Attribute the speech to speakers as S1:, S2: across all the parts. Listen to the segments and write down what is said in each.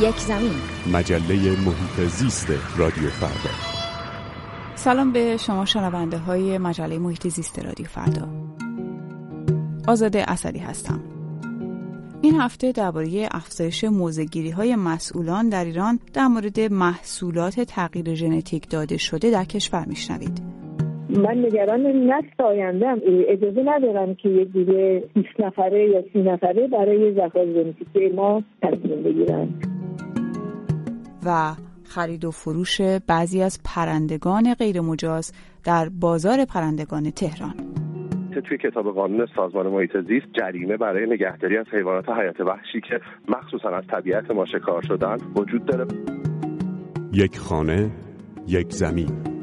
S1: یک زمین.
S2: مجله محیط زیست رادیو فردا.
S3: سلام به شما شنونده های مجله محیط زیست رادیو فردا. آزاده اسدی هستم. این هفته درباره افزایش موزگیری های مسئولان در ایران در مورد محصولات تغییر ژنتیک داده شده در کشور میشنوید.
S4: من نگران نسل آیندهم اجازه ندارم که یک دیگه 20 نفره یا سی نفره برای زخار ژنتیک ما تصمیم بگیرن
S3: و خرید و فروش بعضی از پرندگان غیرمجاز در بازار پرندگان تهران.
S5: توی کتاب قانون سازمان محیط زیست جریمه برای نگهداری از حیوانات حیات وحشی که مخصوصا از طبیعت ما شکار شدن وجود داره.
S2: یک خانه یک زمین.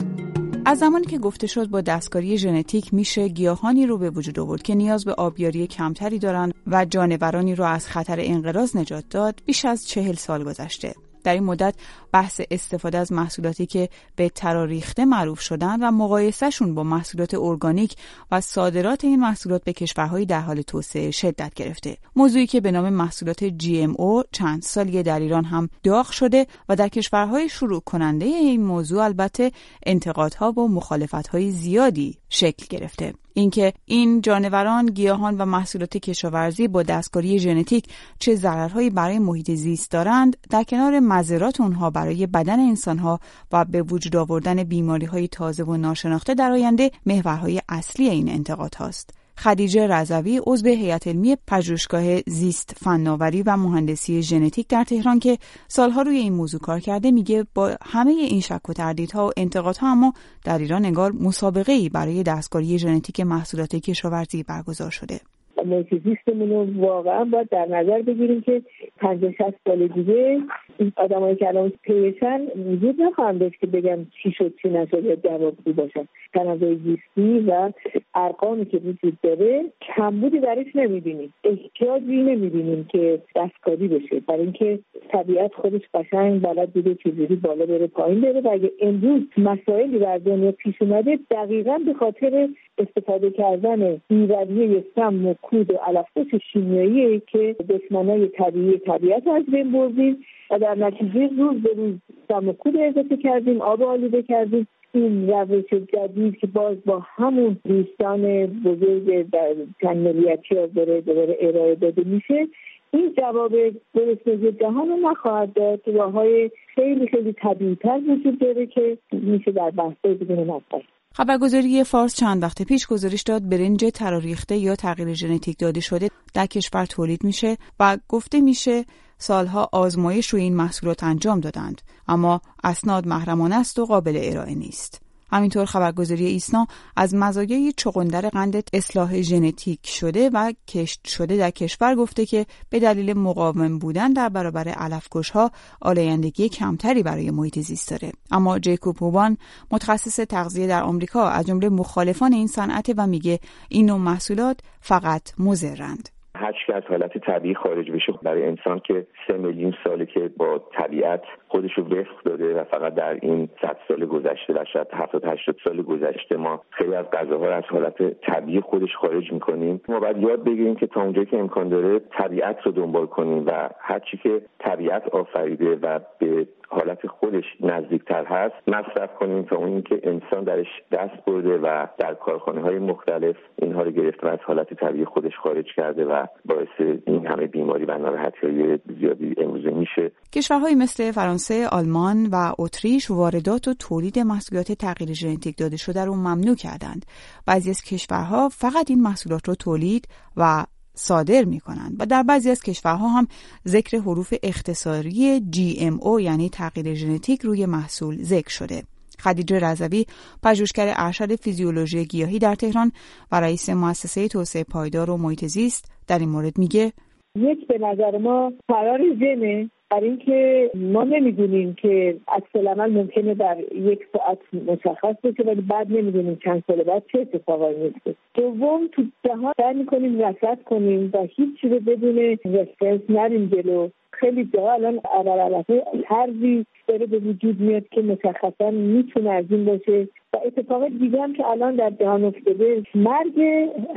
S3: از زمانی که گفته شد با دستکاری ژنتیک میشه گیاهانی رو به وجود آورد که نیاز به آبیاری کمتری دارند و جانورانی رو از خطر انقراض نجات داد بیش از چهل سال گذشته. در این مدت بحث استفاده از محصولاتی که به تراریخته معروف شدن و مقایسهشون با محصولات ارگانیک و صادرات این محصولات به کشورهای در حال توسعه شدت گرفته. موضوعی که به نام محصولات GMO چند سالی در ایران هم داغ شده و در کشورهای شروع کننده این موضوع البته انتقادها و مخالفتهای زیادی شکل گرفته اینکه این جانوران، گیاهان و محصولات کشاورزی با دستکاری ژنتیک چه ضررهایی برای محیط زیست دارند در کنار مزرات اونها برای بدن انسانها و به وجود آوردن بیماری های تازه و ناشناخته در آینده محورهای اصلی این انتقاد هاست. خدیجه رضوی عضو هیئت علمی پژوهشگاه زیست فناوری و مهندسی ژنتیک در تهران که سالها روی این موضوع کار کرده میگه با همه این شک و تردیدها و انتقادها اما در ایران انگار مسابقه ای برای دستکاری ژنتیک محصولات کشاورزی برگزار شده.
S4: محیط زیستمون رو واقعا باید در نظر بگیریم که پنجاه شست سال دیگه این آدمایی که الان پیشن وجود نخواهم داشت که بگم چی شد چی نشد یا جوابگو باشن. تنوع زیستی و ارقامی که وجود داره کمبودی درش نمی‌بینیم. احتیاجی نمی‌بینیم که دستکاری بشه. برای اینکه طبیعت خودش قشنگ بلد بوده چجوری بالا بره پایین بره و اگه امروز مسائلی در دنیا پیش اومده دقیقا به خاطر استفاده کردن بیرویه سم و کود و علفات شیمیایی که دشمنای طبیعی طبیعت از بین بردیم و در نتیجه روز به روز سم و کود اضافه کردیم آب آلوده کردیم. این روش جدید که باز با همون دوستان بزرگ در چند ملیتی ها داره دوباره ارائه داده میشه. این جواب درستگی جهان رو نخواهد داد. راه های خیلی خیلی طبیعیتر وجود داره که میشه در بحث بدون مطلب
S3: خبرگزاری فارس چند وقت پیش گزارش داد برنج تراریخته یا تغییر ژنتیک داده شده در کشور تولید میشه و گفته میشه سالها آزمایش روی این محصولات انجام دادند. اما اسناد محرمانه است و قابل ارائه نیست. همینطور خبرگزاری ایسنا از مزایای چغندر قند اصلاح ژنتیک شده و کشت شده در کشور گفته که به دلیل مقاوم بودن در برابر علفکشها آلایندگی کمتری برای محیط زیست داره. اما جیکوب هوبان متخصص تغذیه در آمریکا از جمله مخالفان این صنعت و میگه این نوع محصولات فقط مضرند.
S6: هر که از حالت طبیعی خارج بشه برای انسان که سه میلیون ساله که با طبیعت خودش رو وفق داده و فقط در این صد سال گذشته و شاید هفتاد هشتاد سال گذشته ما خیلی از غذاها رو از حالت طبیعی خودش خارج می‌کنیم. ما باید یاد بگیریم که تا اونجایی که امکان داره طبیعت رو دنبال کنیم و هرچی که طبیعت آفریده و به حالت خودش نزدیکتر هست مصرف کنیم تا اون که انسان درش دست برده و در کارخانه های مختلف اینها رو گرفته و از حالت طبیعی خودش خارج کرده و باعث این همه بیماری و ناراحتی های زیادی امروزه میشه
S3: کشورهای مثل فرانسه، آلمان و اتریش واردات و تولید محصولات تغییر ژنتیک داده شده رو ممنوع کردند. بعضی از کشورها فقط این محصولات رو تولید و صادر می کنند و در بعضی از کشورها هم ذکر حروف اختصاری GMO یعنی تغییر ژنتیک روی محصول ذکر شده. خدیجه رضوی پژوهشگر ارشد فیزیولوژی گیاهی در تهران و رئیس مؤسسه توسعه پایدار و محیط زیست در این مورد میگه.
S4: یک به نظر ما فرار ژنه برای اینکه ما نمی‌دونیم که عکس العمل ممکنه در یک ساعت مشخص بشه ولی بعد نمی‌دونیم چند سال بعد چه اتفاقایی میفته دوم تو جهان سعی می‌کنیم رصد کنیم و هیچ چیز بدون رفرنس نریم جلو. خیلی جا الان علالعلفه طرزی داره به وجود میاد که مشخصا می‌تونه از این باشه. و اتفاق دیگه هم که الان در جهان افتاده مرگ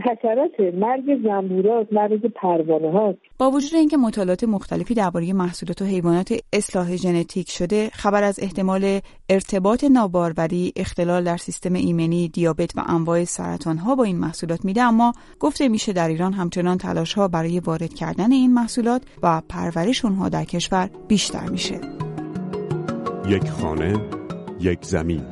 S4: حشرات مرگ زنبورات مرگ پروانه ها
S3: با وجود اینکه مطالعات مختلفی درباره محصولات و حیوانات اصلاح ژنتیک شده خبر از احتمال ارتباط ناباروری اختلال در سیستم ایمنی دیابت و انواع سرطان ها با این محصولات میده اما گفته میشه در ایران همچنان تلاش ها برای وارد کردن این محصولات و پرورش اونها در کشور بیشتر میشه.
S2: یک خانه یک زمین.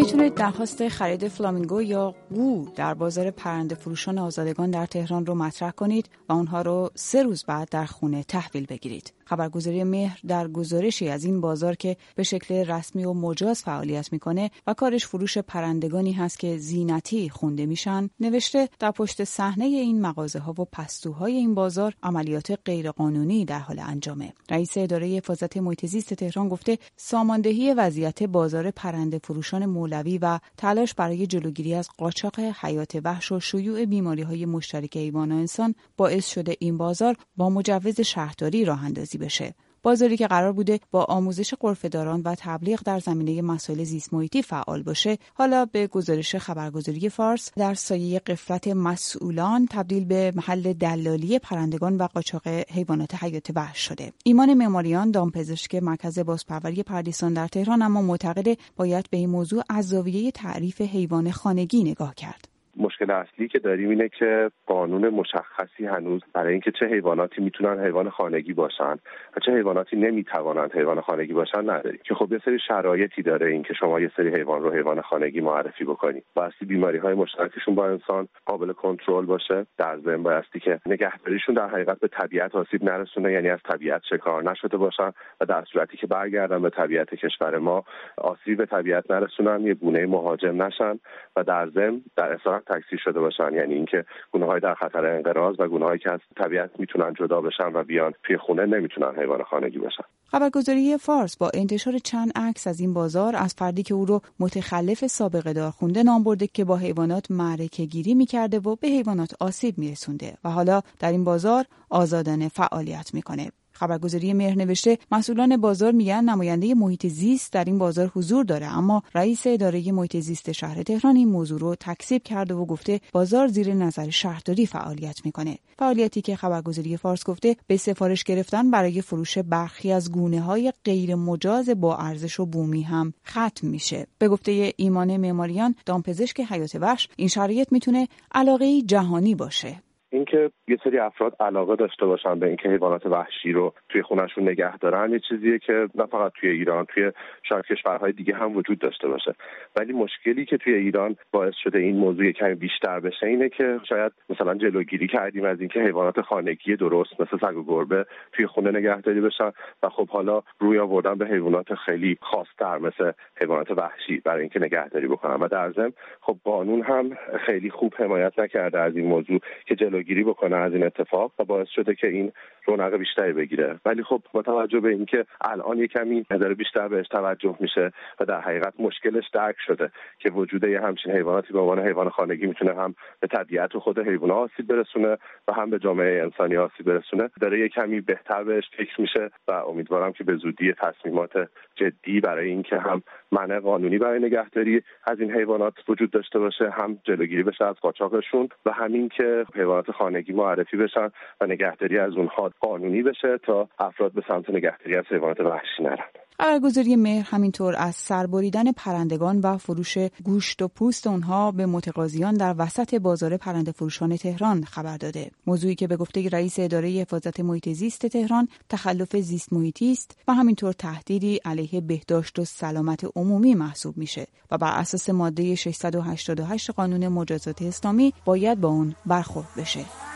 S3: می‌تونید درخواست خرید فلامینگو یا قو در بازار پرنده فروشان آزادگان در تهران رو مطرح کنید و اونها رو سه روز بعد در خونه تحویل بگیرید. خبرگزاری مهر در گزارشی از این بازار که به شکل رسمی و مجاز فعالیت می‌کنه و کارش فروش پرندگانی هست که زینتی خونده میشن نوشته در پشت صحنه این مغازه ها و پستوهای این بازار عملیات غیرقانونی در حال انجامه رئیس اداره حفاظت محیط زیست تهران گفته ساماندهی وضعیت بازار پرنده فروشان مولوی و تلاش برای جلوگیری از قاچاق حیات وحش و شیوع بیماری های مشترک حیوان و انسان باعث شده این بازار با مجوز شهرداری راه اندازی بشه. بازاری که قرار بوده با آموزش قرفهداران و تبلیغ در زمینه مسائل زیست محیطی فعال باشه. حالا به گزارش خبرگزاری فارس در سایه قفلت مسئولان تبدیل به محل دلالی پرندگان و قاچاق حیوانات حیات وحش شده. ایمان معماریان دامپزشک مرکز بازپروری پردیسان در تهران اما معتقد باید به این موضوع از زاویه تعریف حیوان خانگی نگاه کرد.
S5: مشکل اصلی که داریم اینه که قانون مشخصی هنوز برای اینکه چه حیواناتی می‌تونن حیوان خانگی باشن و چه حیواناتی نمی‌توانند حیوان خانگی باشن نداریم. که خب یه سری شرایطی داره اینکه شما یه سری حیوان رو حیوان خانگی معرفی بکنید بایستی بیماری های مشترکشون با انسان قابل کنترل باشه. در ضمن بایستی که نگهداریشون در حقیقت به طبیعت آسیب نرسونه یعنی از طبیعت شکار نشده باشن و در صورتی که برگردن به طبیعت کشور ما آسیب به طبیعت نرسونن یه گونه مهاجم نشن و در ضمن در تکثیر شده باشن. یعنی اینکه گونه های در خطر انقراض و گونه هایی که از طبیعت می‌تونن جدا بشن و بیان توی خونه نمی‌تونن حیوان خانگی باشن
S3: خبرگزاری فارس با انتشار چند عکس از این بازار از فردی که او رو متخلف سابقه دار خونده نام برده که با حیوانات معرکه گیری می‌کرده و به حیوانات آسیب میرسونده. و حالا در این بازار آزادانه فعالیت می‌کنه. خبرگزاری مهر نوشته مسئولان بازار میگن نماینده محیط زیست در این بازار حضور داره اما رئیس اداره محیط زیست شهر تهران این موضوع رو تکذیب کرده و گفته بازار زیر نظر شهرداری فعالیت می‌کنه. فعالیتی که خبرگزاری فارس گفته به سفارش گرفتن برای فروش برخی از گونه های غیر مجاز با ارزش و بومی هم ختم میشه. به گفته ایمان معماریان دامپزشک حیات وحش این شرایط می‌تونه علاقه جهانی باشه.
S5: اینکه یه سری افراد علاقه داشته باشن به اینکه حیوانات وحشی رو توی خونشون نگه دارن یه چیزیه که نه فقط توی ایران توی شاید کشورهای دیگه هم وجود داشته باشه. ولی مشکلی که توی ایران باعث شده این موضوع کمی بیشتر بشه اینه که شاید مثلا جلوگیری کردیم از اینکه حیوانات خانگی درست مثل سگ و گربه توی خونه نگهداری بشن و خب حالا روی آوردن به حیوانات خیلی خاصتر مثل حیوانات وحشی برای اینکه نگهداری بکنن. و در ضمن خب قانون هم خیلی خوب حمایت نکرده از این موضوع که جلو جلوگیری بکنه از این اتفاق و باعث شده که این رونق بیشتری بگیره. ولی خب با توجه به اینکه الان یه کمی داره بیشتر بهش توجه میشه و در حقیقت مشکلش درک شده که وجود یه همچین حیواناتی به عنوان حیوان خانگی می‌تونه هم به طبیعت و خود حیوانات آسیب برسونه و هم به جامعه انسانی آسیب برسونه. داره یه کمی بهتر بهش فکر میشه و امیدوارم که به زودی تصمیمات جدی برای اینکه هم منع قانونی برای نگهداری از این حیوانات وجود داشته باشه هم جلوگیری بشه از قاچاقشون و همین که حیوانات خانگی معرفی بشن و نگهداری از اونها قانونی بشه تا افراد به سمت نگهداری از حیوانات وحشی نرن.
S3: خبرگزاری مهر همینطور از سربریدن پرندگان و فروش گوشت و پوست اونها به متقاضیان در وسط بازار پرنده فروشان تهران خبر داده. موضوعی که به گفته رئیس اداره حفاظت محیط زیست تهران تخلف زیست محیطی است و همینطور تهدیدی علیه بهداشت و سلامت عمومی محسوب میشه و بر اساس ماده 688 قانون مجازات اسلامی باید با اون برخورد بشه.